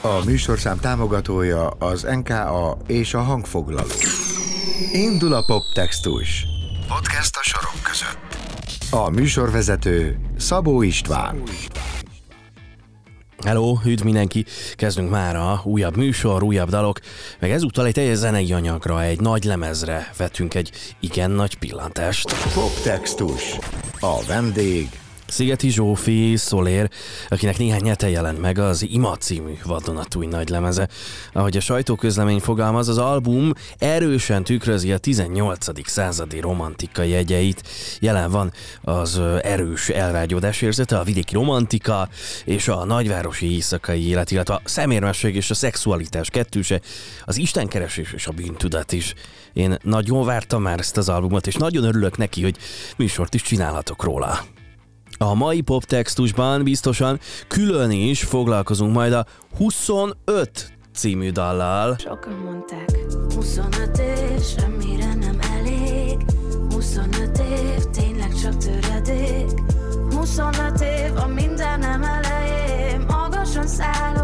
A műsorszám támogatója az NKA és a hangfoglaló. Indul a poptextus. Podcast a sorok között. A műsorvezető Szabó István. Hello, üdv mindenki! Kezdünk már a újabb műsor, újabb dalok, meg ezúttal egy teljes zenei anyagra, egy nagy lemezre vetünk egy igen nagy pillantást. Poptextus. A vendég Szigeti Zsófi Szolér, akinek néhány hete jelent meg az Ima című vadonatúj nagy lemeze. Ahogy a sajtóközlemény fogalmaz, az album erősen tükrözi a 18. századi romantika jegyeit. Jelen van az erős elvágyódás érzete, a vidéki romantika és a nagyvárosi éjszakai élet, illetve a szemérmesség és a szexualitás kettőse, az istenkeresés és a bűntudat is. Én nagyon vártam már ezt az albumot, és nagyon örülök neki, hogy műsort is csinálhatok róla. A mai poptextusban biztosan külön is foglalkozunk majd a 25 című dallal. Sokan mondták, 25 év, semmire nem elég. 25 év, tényleg csak töredék. 25 év, a mindenem elején. Magasan szállok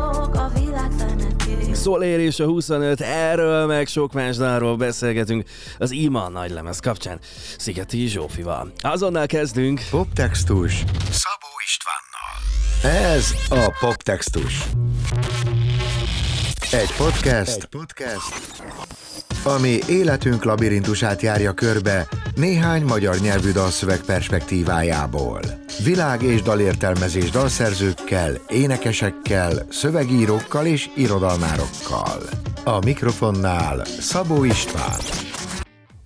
Szolér és a 25, erről meg sok más dalról beszélgetünk az Ima nagy lemez kapcsán Szigeti Zsófival. Azonnal kezdünk. Poptextus Szabó Istvánnal. Ez a Poptextus. Egy podcast, Egy podcast, ami életünk labirintusát járja körbe néhány magyar nyelvű dalszöveg perspektívájából. Világ és dalértelmezés dalszerzőkkel, énekesekkel, szövegírókkal és irodalmárokkal. A mikrofonnál Szabó István.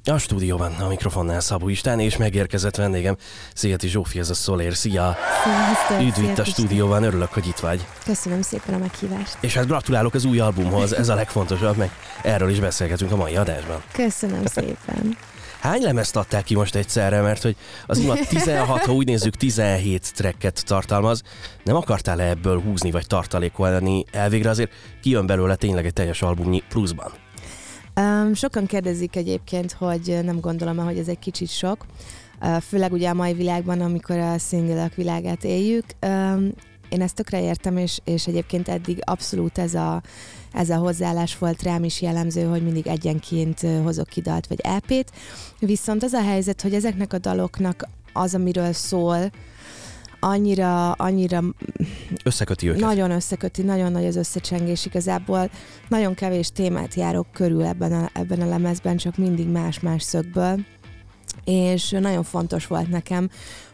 A stúdióban a mikrofonnál Szabó Istán, és megérkezett vendégem Szigeti Zsófi, ez a Szolér. Szia! Sziasztok! Üdv itt a stúdióban, örülök, hogy itt vagy. Köszönöm szépen a meghívást. És hát gratulálok az új albumhoz, ez a legfontosabb, meg erről is beszélgetünk a mai adásban. Köszönöm szépen. Hány lemezt adták ki most egyszerre, mert hogy az ima 16, ha úgy nézzük, 17 tracket tartalmaz. Nem akartál -e ebből húzni vagy tartalékolni? Elvégre azért kijön belőle tényleg egy teljes albumnyi pluszban. Sokan kérdezik egyébként, hogy nem gondolom hogy ez egy kicsit sok. Főleg ugye a mai világban, amikor a szingülök világát éljük. Én ezt tökre értem, és, és egyébként eddig abszolút ez a, ez a hozzáállás volt rám is jellemző, hogy mindig egyenként hozok ki dalt vagy EP-t. Viszont az a helyzet, hogy ezeknek a daloknak az, amiről szól, annyira, annyira Összeköti őket. nagyon összeköti, nagyon nagy az összecsengés igazából. Nagyon kevés témát járok körül ebben a, ebben a lemezben, csak mindig más-más szögből. És nagyon fontos volt nekem,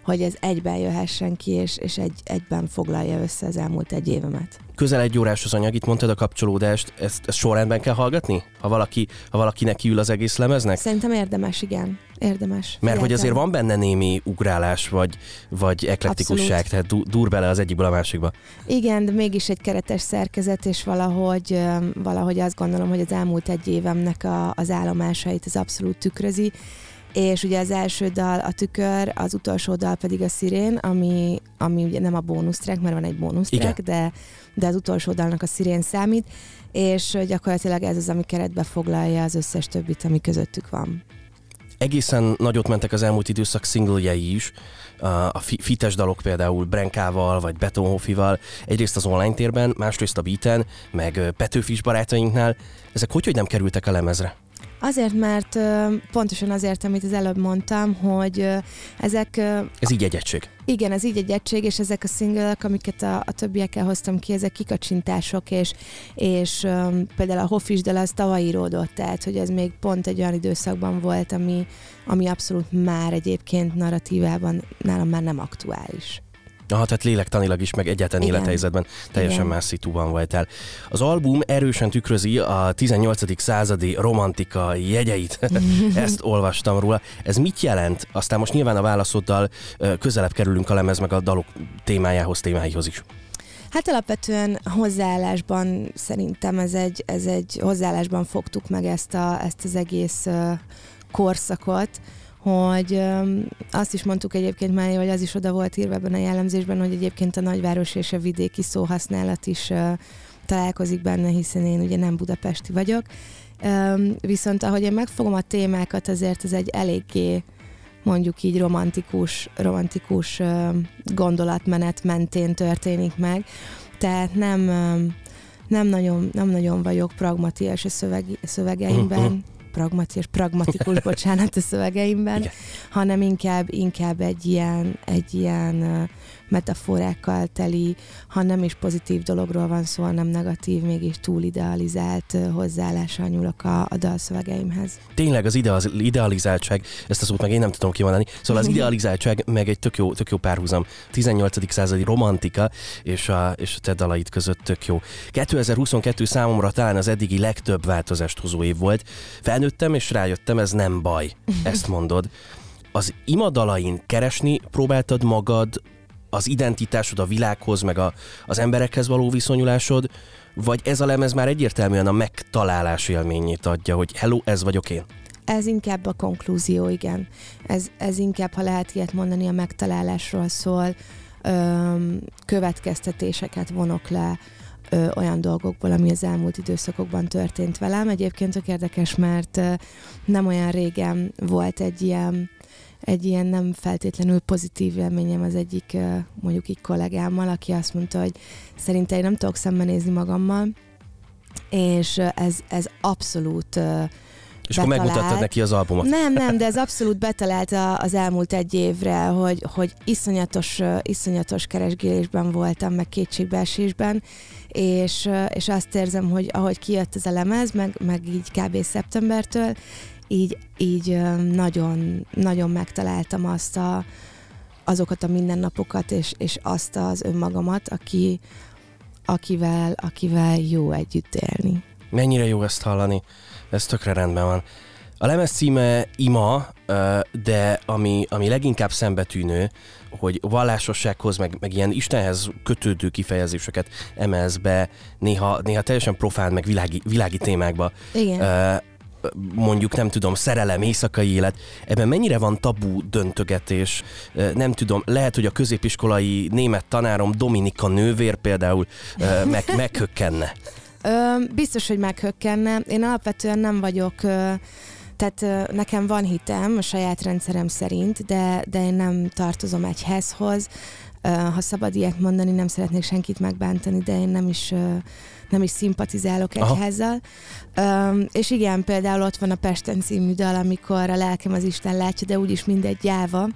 hogy ez egyben jöhessen ki, és, és egy, egyben foglalja össze az elmúlt egy évemet. Közel egy órás az anyag, itt mondtad a kapcsolódást, ezt, ezt sorrendben kell hallgatni? Ha, valaki, ha valakinek kiül az egész lemeznek? Szerintem érdemes, igen. Érdemes. Mert hogy Figyeltem. azért van benne némi ugrálás, vagy, vagy eklektikusság, Abszolút. tehát du- dur bele az egyikből a másikba. Igen, de mégis egy keretes szerkezet, és valahogy, valahogy azt gondolom, hogy az elmúlt egy évemnek a, az állomásait az abszolút tükrözi. És ugye az első dal a tükör, az utolsó dal pedig a szirén, ami, ami ugye nem a bónusztrack, mert van egy bónusztrack, de, de az utolsó dalnak a szirén számít, és gyakorlatilag ez az, ami keretbe foglalja az összes többit, ami közöttük van. Egészen nagyot mentek az elmúlt időszak szingljei is, a a fi- fites dalok például Brenkával vagy Betonhofival, egyrészt az online térben, másrészt a beaten, meg Petőfis barátainknál. Ezek hogy, hogy nem kerültek a lemezre? Azért, mert pontosan azért, amit az előbb mondtam, hogy ezek Ez így egy egység. Igen, ez így egy egység, és ezek a szingölök, amiket a, a többiekkel hoztam ki, ezek kikacsintások, és, és um, például a Hoffis dal az tavaly íródott, tehát hogy ez még pont egy olyan időszakban volt, ami, ami abszolút már egyébként narratívában nálam már nem aktuális. Aha, tehát lélektanilag is, meg egyáltalán Igen. élethelyzetben teljesen Igen. más szitúban voltál. Az album erősen tükrözi a 18. századi romantika jegyeit. Ezt olvastam róla. Ez mit jelent? Aztán most nyilván a válaszoddal közelebb kerülünk a lemez meg a dalok témájához, témáihoz is. Hát alapvetően hozzáállásban szerintem ez egy, ez egy hozzáállásban fogtuk meg ezt, a, ezt az egész korszakot, hogy azt is mondtuk egyébként már, hogy az is oda volt írva ebben a jellemzésben, hogy egyébként a nagyváros és a vidéki szóhasználat is találkozik benne, hiszen én ugye nem budapesti vagyok. Viszont ahogy én megfogom a témákat, azért ez egy eléggé mondjuk így romantikus, romantikus gondolatmenet mentén történik meg. Tehát nem, nem nagyon, nem nagyon vagyok pragmatikus a szöveg, szövegeimben, uh-huh. Pragmatikus, pragmatikus, bocsánat, a szövegeimben, Igen. hanem inkább, inkább egy ilyen, egy ilyen metaforákkal teli, ha nem is pozitív dologról van szó, hanem negatív, mégis túl idealizált hozzáállással nyúlok a, a dalszövegeimhez. Tényleg az idealizáltság, ezt a szót meg én nem tudom kimondani, szóval az idealizáltság meg egy tök jó, tök jó párhuzam. 18. századi romantika és a, és a te dalait között tök jó. 2022 számomra talán az eddigi legtöbb változást hozó év volt. Felnőttem és rájöttem, ez nem baj, ezt mondod. Az imadalain keresni próbáltad magad az identitásod a világhoz, meg a, az emberekhez való viszonyulásod, vagy ez a lemez már egyértelműen a megtalálás élményét adja, hogy hello, ez vagyok én? Ez inkább a konklúzió, igen. Ez, ez inkább, ha lehet ilyet mondani, a megtalálásról szól, öm, következtetéseket vonok le ö, olyan dolgokból, ami az elmúlt időszakokban történt velem. Egyébként tök érdekes, mert ö, nem olyan régen volt egy ilyen egy ilyen nem feltétlenül pozitív élményem az egyik mondjuk így kollégámmal, aki azt mondta, hogy szerinte én nem tudok szembenézni magammal, és ez, ez abszolút és betalált. akkor megmutattad neki az albumot. Nem, nem, de ez abszolút betalált az elmúlt egy évre, hogy, hogy iszonyatos, iszonyatos keresgélésben voltam, meg kétségbeesésben, és, és azt érzem, hogy ahogy kijött ez a lemez, meg, meg így kb. szeptembertől, így, így nagyon, nagyon megtaláltam azt a, azokat a mindennapokat, és, és azt az önmagamat, aki, akivel, akivel jó együtt élni. Mennyire jó ezt hallani, ez tökre rendben van. A lemez címe Ima, de ami, ami leginkább szembetűnő, hogy vallásossághoz, meg, meg ilyen Istenhez kötődő kifejezéseket emelsz be, néha, néha teljesen profán, meg világi, világi témákba. Igen mondjuk nem tudom, szerelem, éjszakai élet, ebben mennyire van tabu döntögetés, nem tudom, lehet, hogy a középiskolai német tanárom Dominika nővér például meg, meghökkenne. Ö, biztos, hogy meghökkenne. Én alapvetően nem vagyok tehát nekem van hitem a saját rendszerem szerint, de, de én nem tartozom egyházhoz. Ha szabad ilyet mondani, nem szeretnék senkit megbántani, de én nem is nem is szimpatizálok egyházzal. Um, és igen, például ott van a Pesten című dal, amikor a lelkem az Isten látja, de úgyis mindegy gyáva.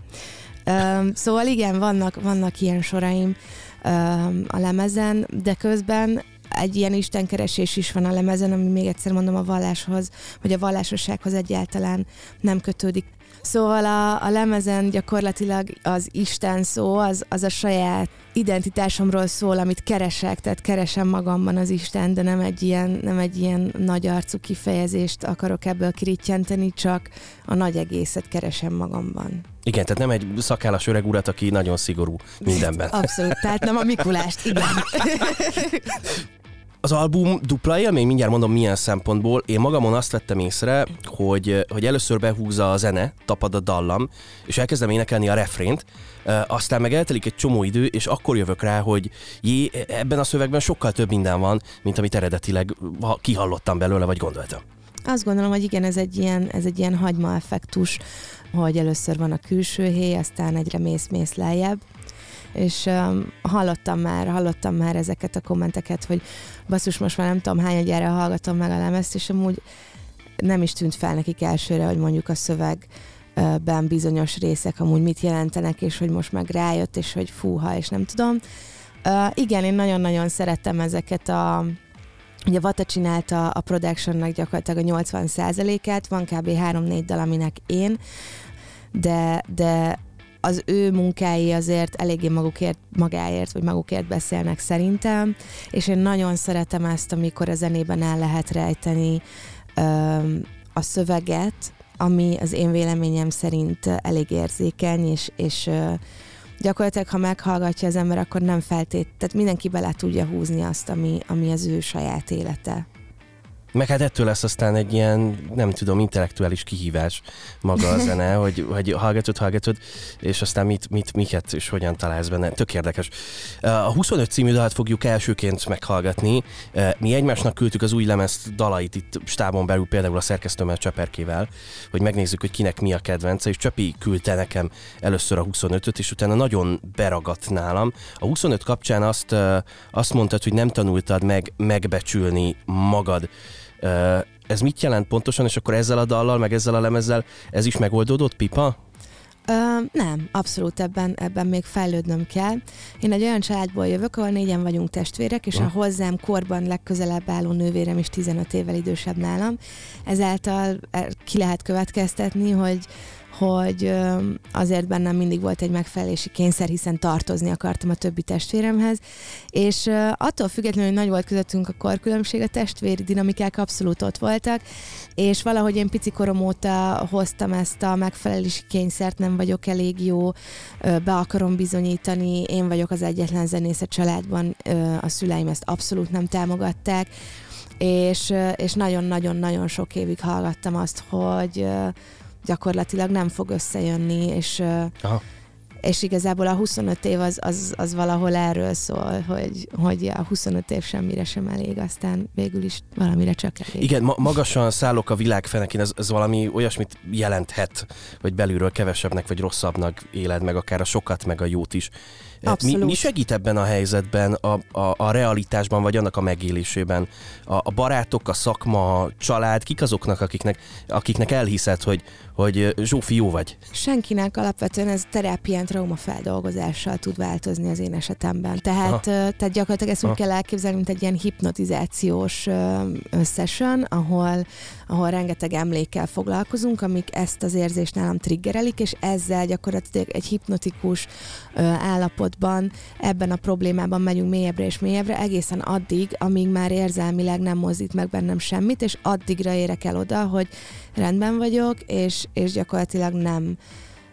Um, szóval igen, vannak, vannak ilyen soraim um, a lemezen, de közben egy ilyen istenkeresés is van a lemezen, ami még egyszer mondom a valláshoz, vagy a vallásossághoz egyáltalán nem kötődik. Szóval a, a lemezen gyakorlatilag az Isten szó, az, az a saját identitásomról szól, amit keresek, tehát keresem magamban az Isten, de nem egy ilyen, nem egy ilyen nagy arcú kifejezést akarok ebből kirittyenteni, csak a nagy egészet keresem magamban. Igen, tehát nem egy szakállas öreg urat, aki nagyon szigorú mindenben. Abszolút, tehát nem a Mikulást, igen. Az album dupla élmény, mindjárt mondom milyen szempontból. Én magamon azt vettem észre, hogy, hogy először behúzza a zene, tapad a dallam, és elkezdem énekelni a refrént, aztán meg eltelik egy csomó idő, és akkor jövök rá, hogy jé, ebben a szövegben sokkal több minden van, mint amit eredetileg kihallottam belőle, vagy gondoltam. Azt gondolom, hogy igen, ez egy ilyen, ez egy ilyen hagyma effektus, hogy először van a külső héj, aztán egyre mész-mész lejjebb, és um, hallottam már, hallottam már ezeket a kommenteket, hogy basszus, most már nem tudom hány gyára hallgatom meg a lemezt, és amúgy nem is tűnt fel nekik elsőre, hogy mondjuk a szövegben bizonyos részek amúgy mit jelentenek, és hogy most meg rájött, és hogy fúha, és nem tudom. Uh, igen, én nagyon-nagyon szerettem ezeket a Ugye Vata csinálta a productionnak gyakorlatilag a 80%-át, van kb. 3-4 dal, aminek én, de, de az ő munkái azért eléggé magukért, magáért, vagy magukért beszélnek szerintem, és én nagyon szeretem ezt, amikor a zenében el lehet rejteni öm, a szöveget, ami az én véleményem szerint elég érzékeny, és, és ö, gyakorlatilag, ha meghallgatja az ember, akkor nem feltét, tehát mindenki bele tudja húzni azt, ami, ami az ő saját élete. Meg hát ettől lesz aztán egy ilyen, nem tudom, intellektuális kihívás maga a zene, hogy, hogy hallgatod, hallgatod, és aztán mit, mit, miket és hogyan találsz benne. Tök érdekes. A 25 című dalt fogjuk elsőként meghallgatni. Mi egymásnak küldtük az új lemezt dalait itt stábon belül, például a szerkesztőmmel Cseperkével, hogy megnézzük, hogy kinek mi a kedvence, és Csepi küldte nekem először a 25-öt, és utána nagyon beragadt nálam. A 25 kapcsán azt, azt mondtad, hogy nem tanultad meg megbecsülni magad. Ez mit jelent pontosan, és akkor ezzel a dallal, meg ezzel a lemezzel ez is megoldódott, Pipa? Ö, nem, abszolút ebben, ebben még fejlődnöm kell. Én egy olyan családból jövök, ahol négyen vagyunk testvérek, és a hozzám korban legközelebb álló nővérem is 15 évvel idősebb nálam. Ezáltal e, ki lehet következtetni, hogy hogy azért bennem mindig volt egy megfelelési kényszer, hiszen tartozni akartam a többi testvéremhez, és attól függetlenül, hogy nagy volt közöttünk a korkülönbség, a testvéri dinamikák abszolút ott voltak, és valahogy én pici korom óta hoztam ezt a megfelelési kényszert, nem vagyok elég jó, be akarom bizonyítani, én vagyok az egyetlen zenész a családban, a szüleim ezt abszolút nem támogatták, és, és nagyon-nagyon-nagyon sok évig hallgattam azt, hogy gyakorlatilag nem fog összejönni, és, Aha. és igazából a 25 év az, az, az valahol erről szól, hogy, hogy a 25 év semmire sem elég, aztán végül is valamire csak elég. Igen, ma- magasan szállok a világ fenekén, ez, ez valami olyasmit jelenthet, hogy belülről kevesebbnek vagy rosszabbnak éled meg, akár a sokat, meg a jót is. Mi, mi segít ebben a helyzetben, a, a, a realitásban, vagy annak a megélésében? A, a barátok, a szakma, a család, kik azoknak, akiknek, akiknek elhiszed, hogy, hogy Zsófi jó vagy? Senkinek alapvetően ez terápián traumafeldolgozással tud változni az én esetemben. Tehát, tehát gyakorlatilag ezt úgy kell elképzelni, mint egy ilyen hipnotizációs session, ahol, ahol rengeteg emlékkel foglalkozunk, amik ezt az érzést nálam triggerelik, és ezzel gyakorlatilag egy hipnotikus állapotban ebben a problémában megyünk mélyebbre és mélyebbre, egészen addig, amíg már érzelmileg nem mozdít meg bennem semmit, és addigra érek el oda, hogy rendben vagyok, és, és gyakorlatilag nem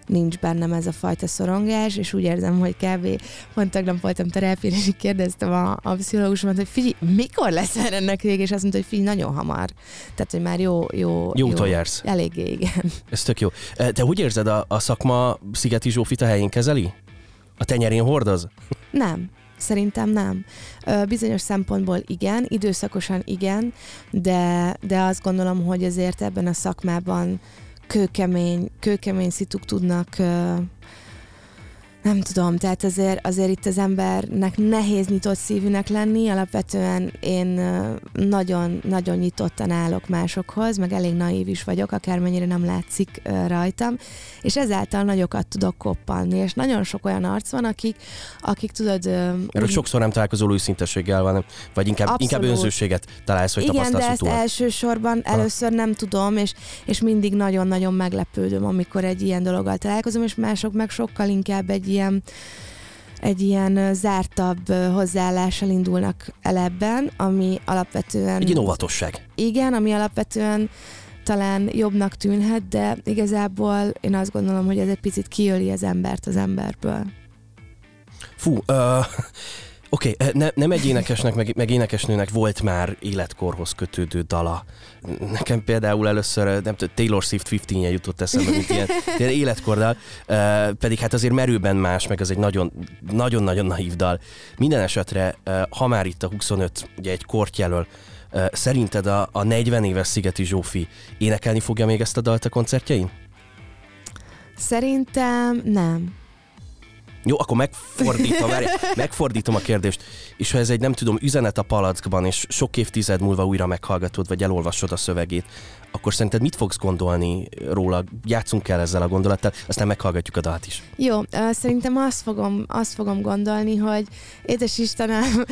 nincs bennem ez a fajta szorongás, és úgy érzem, hogy kb. pont tegnap voltam terápián, és kérdeztem a, a pszichológusomat, hogy figyelj, mikor lesz ennek vége, és azt mondta, hogy figyelj, nagyon hamar. Tehát, hogy már jó, jó, jó, jó jársz. Eléggé, igen. Ez tök jó. Te úgy érzed, a, a szakma Szigeti Zsófit a helyén kezeli? A tenyerén hordoz? Nem. Szerintem nem. Bizonyos szempontból igen, időszakosan igen, de, de azt gondolom, hogy azért ebben a szakmában kőkemény, kőkemény szituk tudnak nem tudom, tehát azért, azért itt az embernek nehéz nyitott szívűnek lenni, alapvetően én nagyon, nagyon nyitottan állok másokhoz, meg elég naív is vagyok, akármennyire nem látszik rajtam, és ezáltal nagyokat tudok koppanni, és nagyon sok olyan arc van, akik, akik tudod... Erről úgy... sokszor nem találkozol őszintességgel, van, vagy inkább, inkább önzőséget találsz, vagy Igen, de ezt utóan. elsősorban először nem tudom, és, és mindig nagyon-nagyon meglepődöm, amikor egy ilyen dologgal találkozom, és mások meg sokkal inkább egy ilyen egy ilyen zártabb hozzáállással indulnak el ebben, ami alapvetően... Egy óvatosság. Igen, ami alapvetően talán jobbnak tűnhet, de igazából én azt gondolom, hogy ez egy picit kiöli az embert az emberből. Fú, uh, Oké, okay, ne, nem egy énekesnek, meg, meg énekesnőnek volt már életkorhoz kötődő dala. Nekem például előszor, nem tudom, Taylor Swift 15 jutott eszembe, mint ilyen, ilyen életkordal, uh, pedig hát azért merőben más, meg az egy nagyon-nagyon naív dal. Minden esetre, uh, ha már itt a 25, ugye egy kort jelöl, uh, szerinted a, a 40 éves Szigeti Zsófi énekelni fogja még ezt a dalt a koncertjein? Szerintem nem. Jó, akkor megfordítom, várj, megfordítom a kérdést. És ha ez egy, nem tudom, üzenet a palackban, és sok évtized múlva újra meghallgatod, vagy elolvasod a szövegét, akkor szerinted mit fogsz gondolni róla? Játszunk el ezzel a gondolattal, aztán meghallgatjuk a dalt is. Jó, szerintem azt fogom, azt fogom gondolni, hogy édes Istenem,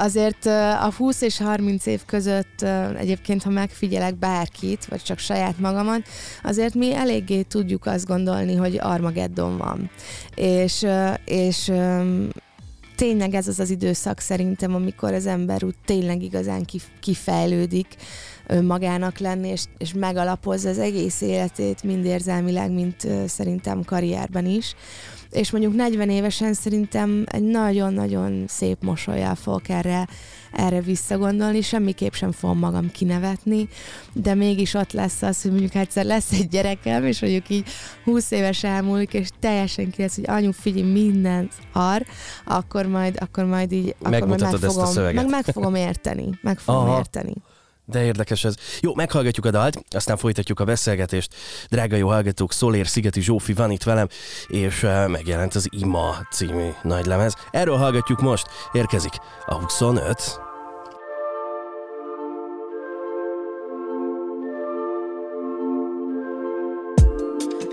azért a 20 és 30 év között egyébként, ha megfigyelek bárkit, vagy csak saját magamat, azért mi eléggé tudjuk azt gondolni, hogy Armageddon van. És, és tényleg ez az az időszak szerintem, amikor az ember úgy tényleg igazán kifejlődik, magának lenni, és, és megalapozza az egész életét, mind érzelmileg, mint szerintem karrierben is. És mondjuk 40 évesen szerintem egy nagyon-nagyon szép mosolyjal fogok erre, erre visszagondolni, semmiképp sem fogom magam kinevetni, de mégis ott lesz az, hogy mondjuk egyszer lesz egy gyerekem, és mondjuk így 20 éves elmúlik, és teljesen ki lesz, hogy anyu figyelj, mindent ar, akkor majd, akkor majd így akkor majd meg fogom, szöveget. meg, meg fogom érteni. Meg fogom Aha. érteni. De érdekes ez. Jó, meghallgatjuk a dalt, aztán folytatjuk a beszélgetést. Drága jó hallgatók, Szolér Szigeti Zsófi van itt velem, és megjelent az Ima című nagylemez. Erről hallgatjuk most, érkezik a 25.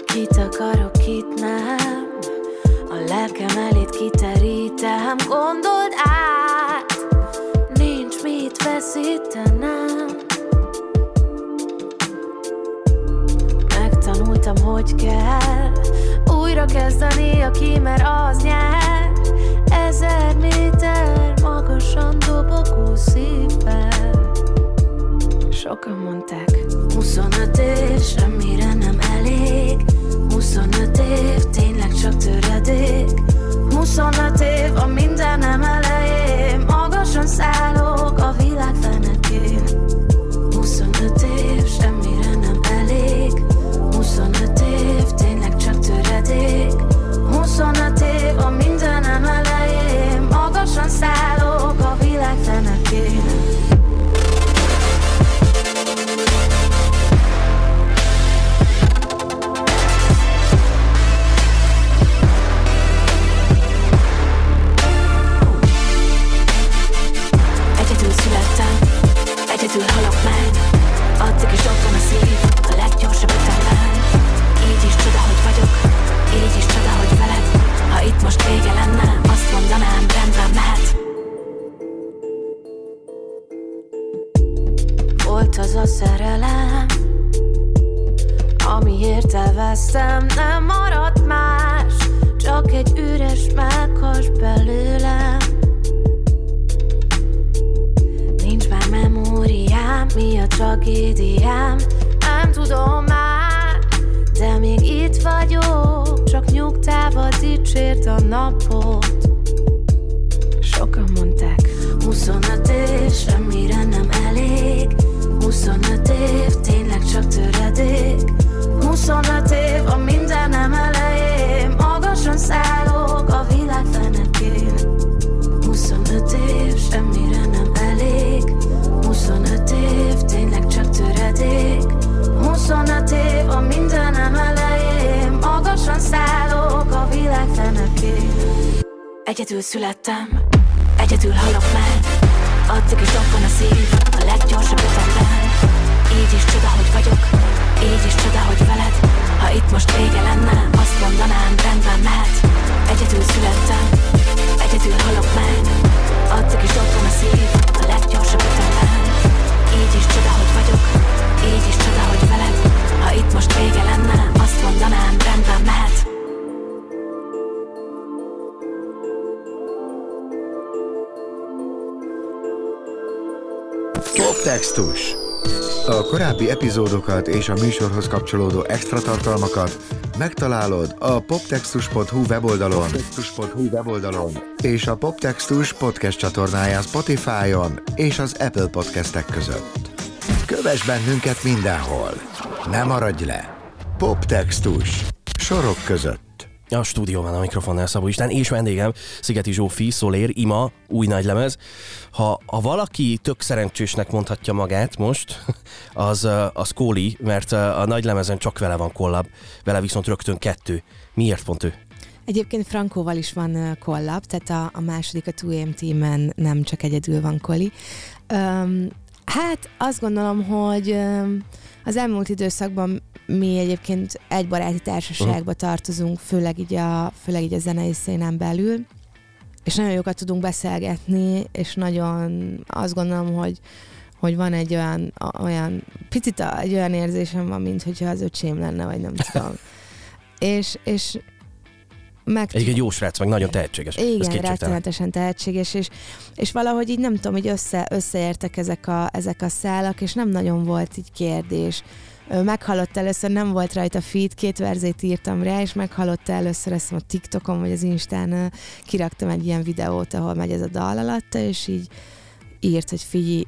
Kit akarok, kit nem A lelkem elét kiterítem Gondold át Nincs mit veszítenem Megtanultam, hogy kell Újra kezdeni, aki mer az nyer. Ezer méter magasan dobogó szívvel. Sokan mondták 25 év, semmire nem elég Elvesztem, nem maradt más Csak egy üres melkas belőlem. Nincs már memóriám, mi a tragédiám Nem tudom már, de még itt vagyok Csak nyugtával dicsért a napot. Sokan mondták 25 év, semmire nem elég 25 év, tényleg csak töredék 25 év, a mindenem elején. Magasan szállok a világ fenekén. 25 év, semmire nem elég. 25 év, tényleg csak töredék. 25 év, a mindenem elején. Magasan szállok a világ fenekén. Egyedül születtem, egyedül halok meg. Addig is dobban a szív, a leggyorsabb ütemben Így is csoda, korábbi epizódokat és a műsorhoz kapcsolódó extra tartalmakat megtalálod a poptextus.hu weboldalon, poptextus.hu weboldalon és a Poptextus podcast csatornáján Spotify-on és az Apple podcastek között. Kövess bennünket mindenhol. Ne maradj le! Poptextus. Sorok között. A stúdióban a mikrofonnál Szabó István, és vendégem Szigeti Zsófi, Szolér, Ima, új nagylemez. Ha, ha valaki tök szerencsésnek mondhatja magát most, az, az Kóli, mert a nagylemezen csak vele van kollab, vele viszont rögtön kettő. Miért pont ő? Egyébként Frankóval is van kollab, tehát a, a második, a 2AM teamen nem csak egyedül van Koli. Um, hát azt gondolom, hogy az elmúlt időszakban mi egyébként egy baráti társaságba tartozunk, főleg így a, főleg így a zenei szénen belül, és nagyon jókat tudunk beszélgetni, és nagyon azt gondolom, hogy hogy van egy olyan, olyan picit egy olyan érzésem van, mint hogyha az öcsém lenne, vagy nem tudom. és, és meg Egyébként jó srác, meg nagyon tehetséges. Igen, rettenetesen tehetséges, és, és valahogy így nem tudom, hogy össze, összeértek ezek a, ezek a szálak, és nem nagyon volt így kérdés. Meghallott először, nem volt rajta feed, két verzét írtam rá, és meghallott először ezt a TikTokon vagy az Instán kiraktam egy ilyen videót, ahol megy ez a dal alatta, és így írt, hogy figyelj,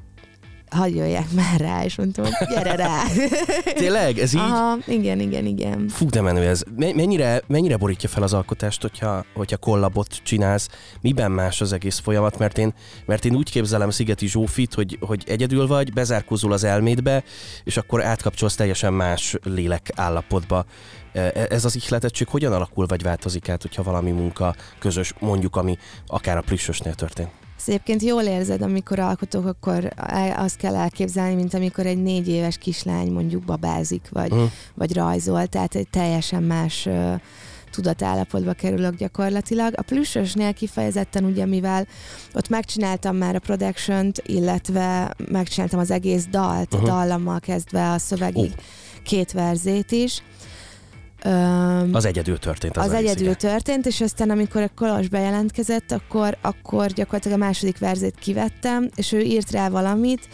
hagyj jöjjek már rá, és mondtam, hogy gyere rá. Tényleg? Ez így? Aha, igen, igen, igen. Fú, de menő ez. Me- Mennyire, mennyire borítja fel az alkotást, hogyha, hogyha kollabot csinálsz? Miben más az egész folyamat? Mert én, mert én úgy képzelem Szigeti Zsófit, hogy, hogy egyedül vagy, bezárkózol az elmédbe, és akkor átkapcsolsz teljesen más lélek állapotba. E- Ez az ihletettség hogyan alakul, vagy változik át, hogyha valami munka közös, mondjuk, ami akár a plüssösnél történt? Ezt egyébként jól érzed, amikor alkotok, akkor azt kell elképzelni, mint amikor egy négy éves kislány mondjuk babázik, vagy, Mhm. vagy rajzol, tehát egy teljesen más ö, tudatállapotba kerülök gyakorlatilag. A plüssösnél kifejezetten ugye, mivel ott megcsináltam már a production illetve megcsináltam az egész dalt, uh-huh. dallammal kezdve a szövegig, Ó. két verzét is. Öm, Az egyedül történt az, az egyedül igen. történt, és aztán amikor a Kolos bejelentkezett, akkor, akkor gyakorlatilag a második verzét kivettem, és ő írt rá valamit,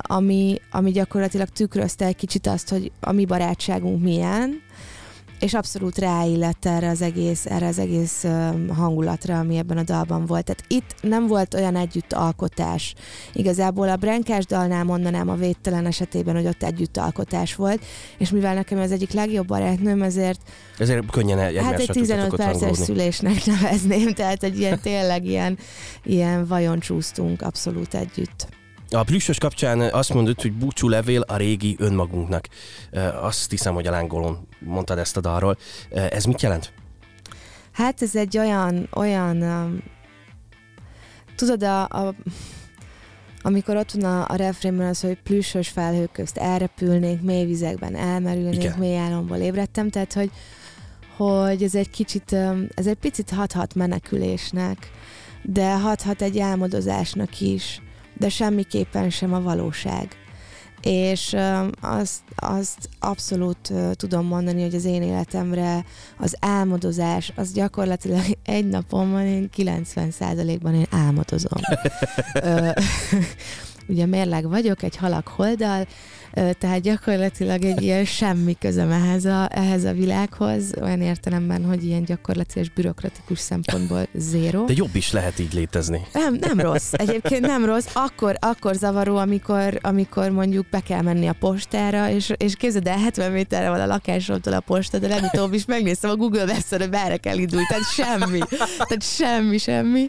ami, ami gyakorlatilag tükrözte egy kicsit azt, hogy a mi barátságunk milyen, és abszolút ráillett erre az egész, erre az egész hangulatra, ami ebben a dalban volt. Tehát itt nem volt olyan együtt alkotás. Igazából a Brenkás dalnál mondanám a védtelen esetében, hogy ott együtt alkotás volt, és mivel nekem ez egyik legjobb barátnőm, ezért Ezért könnyen el- Hát egy 15 tudtatok ott perces hangolódni. szülésnek nevezném, tehát egy ilyen tényleg ilyen, ilyen vajon csúsztunk abszolút együtt. A plüssös kapcsán azt mondod, hogy búcsú levél a régi önmagunknak. Azt hiszem, hogy a lángolón mondtad ezt a dalról. Ez mit jelent? Hát ez egy olyan, olyan um, tudod, a, a, amikor ott van a, a refrénben az, hogy plüssös felhők közt elrepülnék, mély vizekben elmerülnék, Igen. mély álomból ébredtem, tehát hogy, hogy ez egy kicsit, ez egy picit hathat menekülésnek, de hathat egy álmodozásnak is, de semmiképpen sem a valóság. És azt, azt abszolút tudom mondani, hogy az én életemre az álmodozás, az gyakorlatilag egy napon van, én 90%-ban én álmodozom. Ugye mérleg vagyok, egy halak holdal, tehát gyakorlatilag egy ilyen semmi közöm ehhez a, ehhez a világhoz, olyan értelemben, hogy ilyen gyakorlatilag bürokratikus szempontból zéro. De jobb is lehet így létezni. Nem, nem rossz. Egyébként nem rossz. Akkor, akkor zavaró, amikor, amikor mondjuk be kell menni a postára, és, és képzeld el, 70 méterre van a lakásomtól a posta, de legutóbb is megnéztem a Google Maps-en, hogy merre kell indulni. Tehát semmi. Tehát semmi, semmi.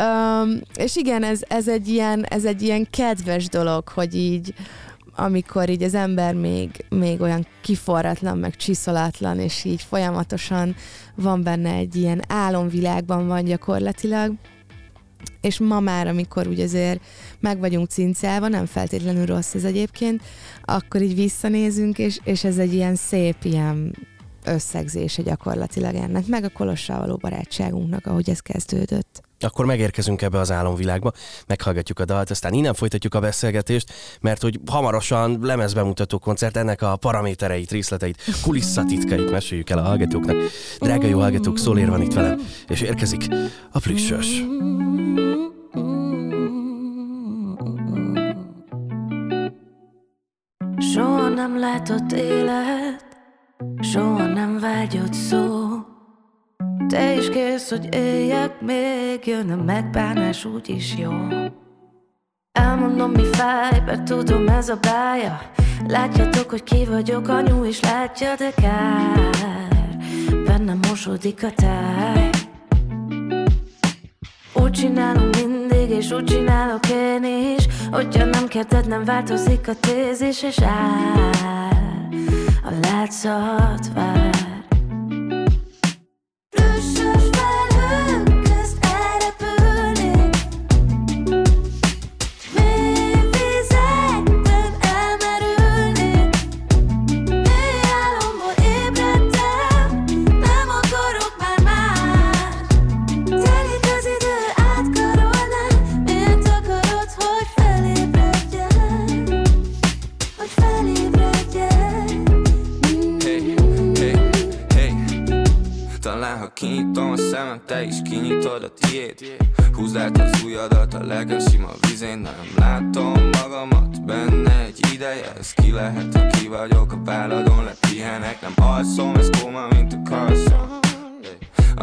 Um, és igen, ez, ez, egy ilyen, ez egy ilyen kedves dolog, hogy így amikor így az ember még, még olyan kiforratlan, meg csiszolatlan, és így folyamatosan van benne egy ilyen álomvilágban van gyakorlatilag, és ma már, amikor úgy azért meg vagyunk cincálva, nem feltétlenül rossz ez egyébként, akkor így visszanézünk, és, és ez egy ilyen szép ilyen összegzése gyakorlatilag ennek, meg a Kolossal való barátságunknak, ahogy ez kezdődött. Akkor megérkezünk ebbe az álomvilágba, meghallgatjuk a dalt, aztán innen folytatjuk a beszélgetést, mert hogy hamarosan lemezbemutató koncert, ennek a paramétereit, részleteit, kulisszatitkait meséljük el a hallgatóknak. Drága jó hallgatók, Szólér van itt velem, és érkezik a plüssös. Soha nem látott élet, soha nem vágyott szó. Te is kész, hogy éljek, még jön a megbánás, úgyis jó. Elmondom, mi fáj, mert tudom, ez a bája. Látjátok, hogy ki vagyok, anyu, és látja, de kár. Bennem mosódik a táj. Úgy csinálom mindig, és úgy csinálok én is Hogyha nem kérded, nem változik a tézis, és áll A látszat vár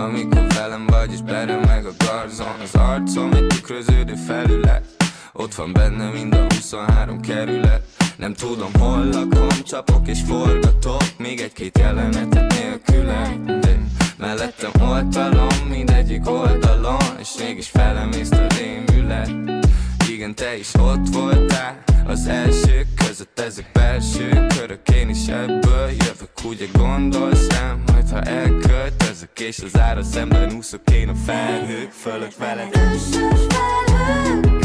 Amikor velem vagy és meg a garzon Az arcom egy tükröződő felület. Ott van benne mind a 23 kerület. Nem tudom hol lakom, csapok és forgatok Még egy-két jelenetet nélküle De mellettem oltalom, mindegyik oldalon És mégis felemész a rémület Igen, te is ott voltál. Az első között ezek belső körök. Én is ebből jövök, ugye gondolsz rám? Majd ha elköltözök és az ára szemben úszok Én a felhők fölött veled. Ösös felhők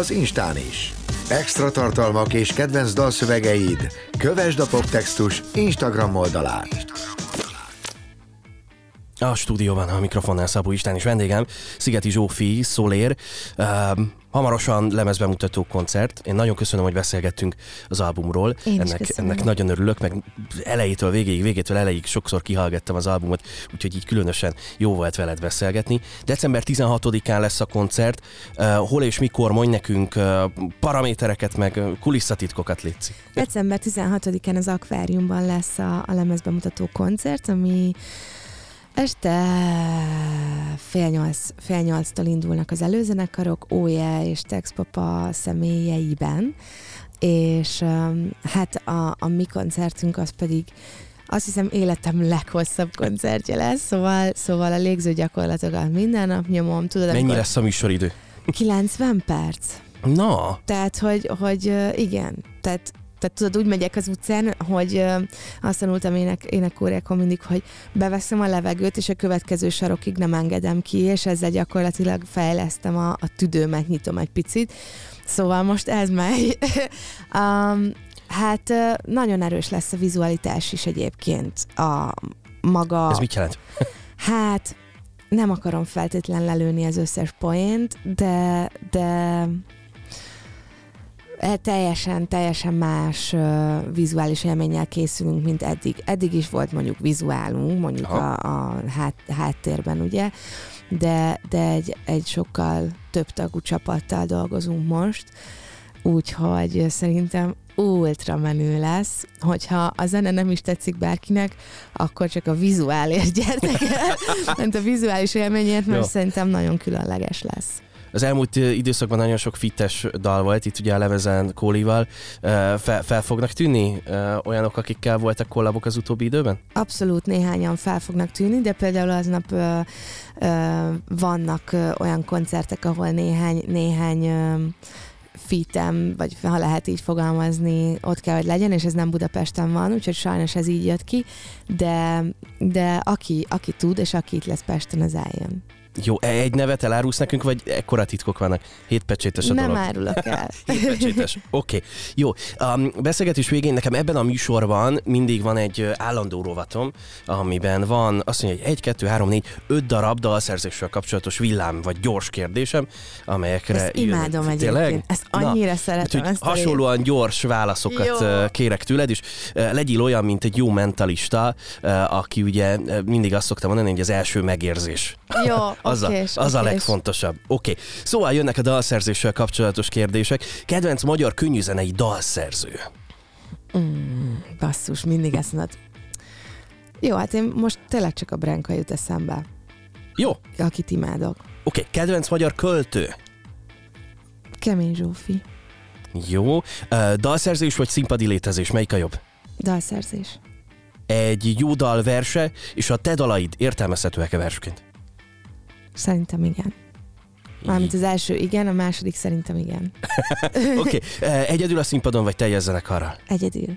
az Instán is. Extra tartalmak és kedvenc dalszövegeid. Kövesd a Poptextus Instagram oldalát. A stúdióban a mikrofonnál Szabó István és vendégem, Szigeti Zsófi, Szolér. Um, hamarosan lemezbemutató koncert. Én nagyon köszönöm, hogy beszélgettünk az albumról. Én ennek, ennek nagyon örülök, meg elejétől végéig, végétől elejéig sokszor kihallgattam az albumot, úgyhogy így különösen jó volt veled beszélgetni. December 16-án lesz a koncert. Uh, hol és mikor mondj nekünk uh, paramétereket, meg kulisszatitkokat létszik. December 16-án az akváriumban lesz a, a lemezbemutató koncert, ami este fél, nyolc, fél nyolctól indulnak az előzenekarok, Óje és Tex Papa személyeiben, és hát a, a mi koncertünk az pedig azt hiszem életem leghosszabb koncertje lesz, szóval, szóval a légző gyakorlatokat minden nap nyomom, tudod, Mennyi amikor lesz a műsoridő? 90 perc. Na, Tehát, hogy, hogy igen, tehát tehát tudod, úgy megyek az utcán, hogy ö, azt tanultam ének, énekóriákon mindig, hogy beveszem a levegőt, és a következő sarokig nem engedem ki, és ezzel gyakorlatilag fejlesztem a, a tüdőmet, nyitom egy picit. Szóval most ez megy. um, hát nagyon erős lesz a vizualitás is egyébként. A maga... ez mit jelent? Hát nem akarom feltétlen lelőni az összes poént, de, de teljesen, teljesen más vizuális élménnyel készülünk, mint eddig. Eddig is volt mondjuk vizuálunk, mondjuk Aha. a, a hát, háttérben, ugye, de, de egy, egy sokkal több tagú csapattal dolgozunk most, úgyhogy szerintem ultra menő lesz, hogyha a zene nem is tetszik bárkinek, akkor csak a vizuálért gyertek el, mert a vizuális élményért, mert Jó. szerintem nagyon különleges lesz. Az elmúlt időszakban nagyon sok fittes dal volt, itt ugye a levezen Kólival. Fel, fel fognak tűnni olyanok, akikkel voltak kollabok az utóbbi időben? Abszolút néhányan fel fognak tűnni, de például aznap ö, ö, vannak olyan koncertek, ahol néhány, néhány ö, fitem, vagy ha lehet így fogalmazni, ott kell, hogy legyen, és ez nem Budapesten van, úgyhogy sajnos ez így jött ki, de, de aki, aki tud, és aki itt lesz Pesten, az eljön. Jó, e- egy nevet elárulsz nekünk, vagy ekkora titkok vannak? Hétpecsétes a Nem dolog. árulok el. Hétpecsétes. Oké. Okay. Jó. A beszélgetés végén nekem ebben a műsorban mindig van egy állandó rovatom, amiben van azt mondja, hogy egy, kettő, három, négy, öt darab dalszerzéssel kapcsolatos villám vagy gyors kérdésem, amelyekre... Ezt imádom jön- egyébként. Ezt annyira Na, szeretem. Hát, ezt hasonlóan gyors válaszokat Jó. kérek tőled, és legyél olyan, mint egy jó mentalista, aki ugye mindig azt szokta mondani, hogy az első megérzés. Jó, Az, okés, a, az a okés. legfontosabb. Oké, okay. szóval jönnek a dalszerzéssel kapcsolatos kérdések. Kedvenc magyar könnyűzenei dalszerző. Mm, basszus, mindig ezt mondod. Jó, hát én most tényleg csak a Brenka jut eszembe, Jó, oké. akit imádok. Okay. Kedvenc magyar költő. Kemény Zsófi. Jó. Ö, dalszerzés vagy színpadi létezés, melyik a jobb? Dalszerzés. Egy jó dal verse, és a te dalaid értelmezhetőek-e versként? Szerintem igen. Mármint az első igen, a második szerintem igen. Oké, okay. egyedül a színpadon, vagy teljes zenekarral? Egyedül.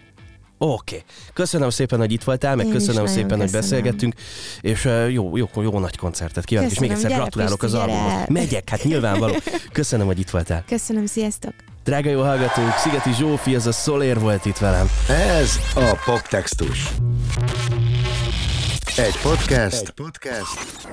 Oké. Okay. Köszönöm szépen, hogy itt voltál, meg Én köszönöm szépen, hogy köszönöm. beszélgettünk, és uh, jó, jó, jó nagy koncertet kívánok, és még Köszönöm, egyszer gyere, gratulálok az Pisti, gyere albumhoz. Megyek, hát nyilvánvaló. Köszönöm, hogy itt voltál. Köszönöm, sziasztok! Drága jó hallgatók, Szigeti Zsófi, ez a Szolér volt itt velem. Ez a Poptextus. Egy podcast, Egy podcast,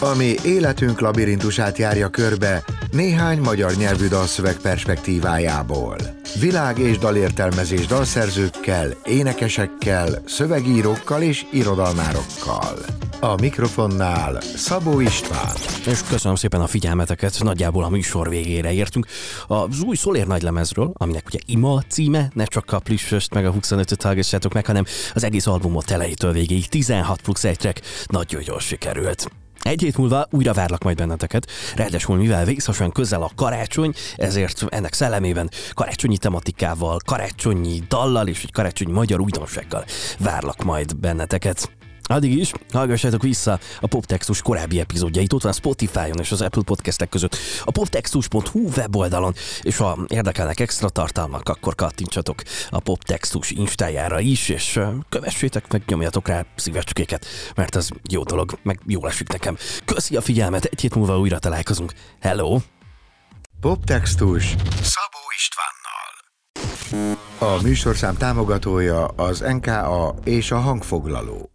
ami életünk labirintusát járja körbe néhány magyar nyelvű dalszöveg perspektívájából. Világ és dalértelmezés dalszerzőkkel, énekesekkel, szövegírókkal és irodalmárokkal. A mikrofonnál Szabó István. És köszönöm szépen a figyelmeteket, nagyjából a műsor végére értünk. Az új Szolér nagylemezről, aminek ugye Ima címe, ne csak a plüssöst meg a 25-öt hallgassátok meg, hanem az egész albumot elejétől végéig 16 plusz egy track nagyon jól sikerült. Egy hét múlva újra várlak majd benneteket, ráadásul mivel végszasan közel a karácsony, ezért ennek szellemében karácsonyi tematikával, karácsonyi dallal és egy karácsonyi magyar újdonsággal várlak majd benneteket. Addig is hallgassátok vissza a Poptextus korábbi epizódjait, ott van a Spotify-on és az Apple Podcastek között a poptextus.hu weboldalon, és ha érdekelnek extra tartalmak, akkor kattintsatok a Poptextus instájára is, és kövessétek meg, nyomjatok rá szívecskéket, mert az jó dolog, meg jól esik nekem. Köszi a figyelmet, egy hét múlva újra találkozunk. Hello! Poptextus Szabó Istvánnal. A műsorszám támogatója az NKA és a hangfoglaló.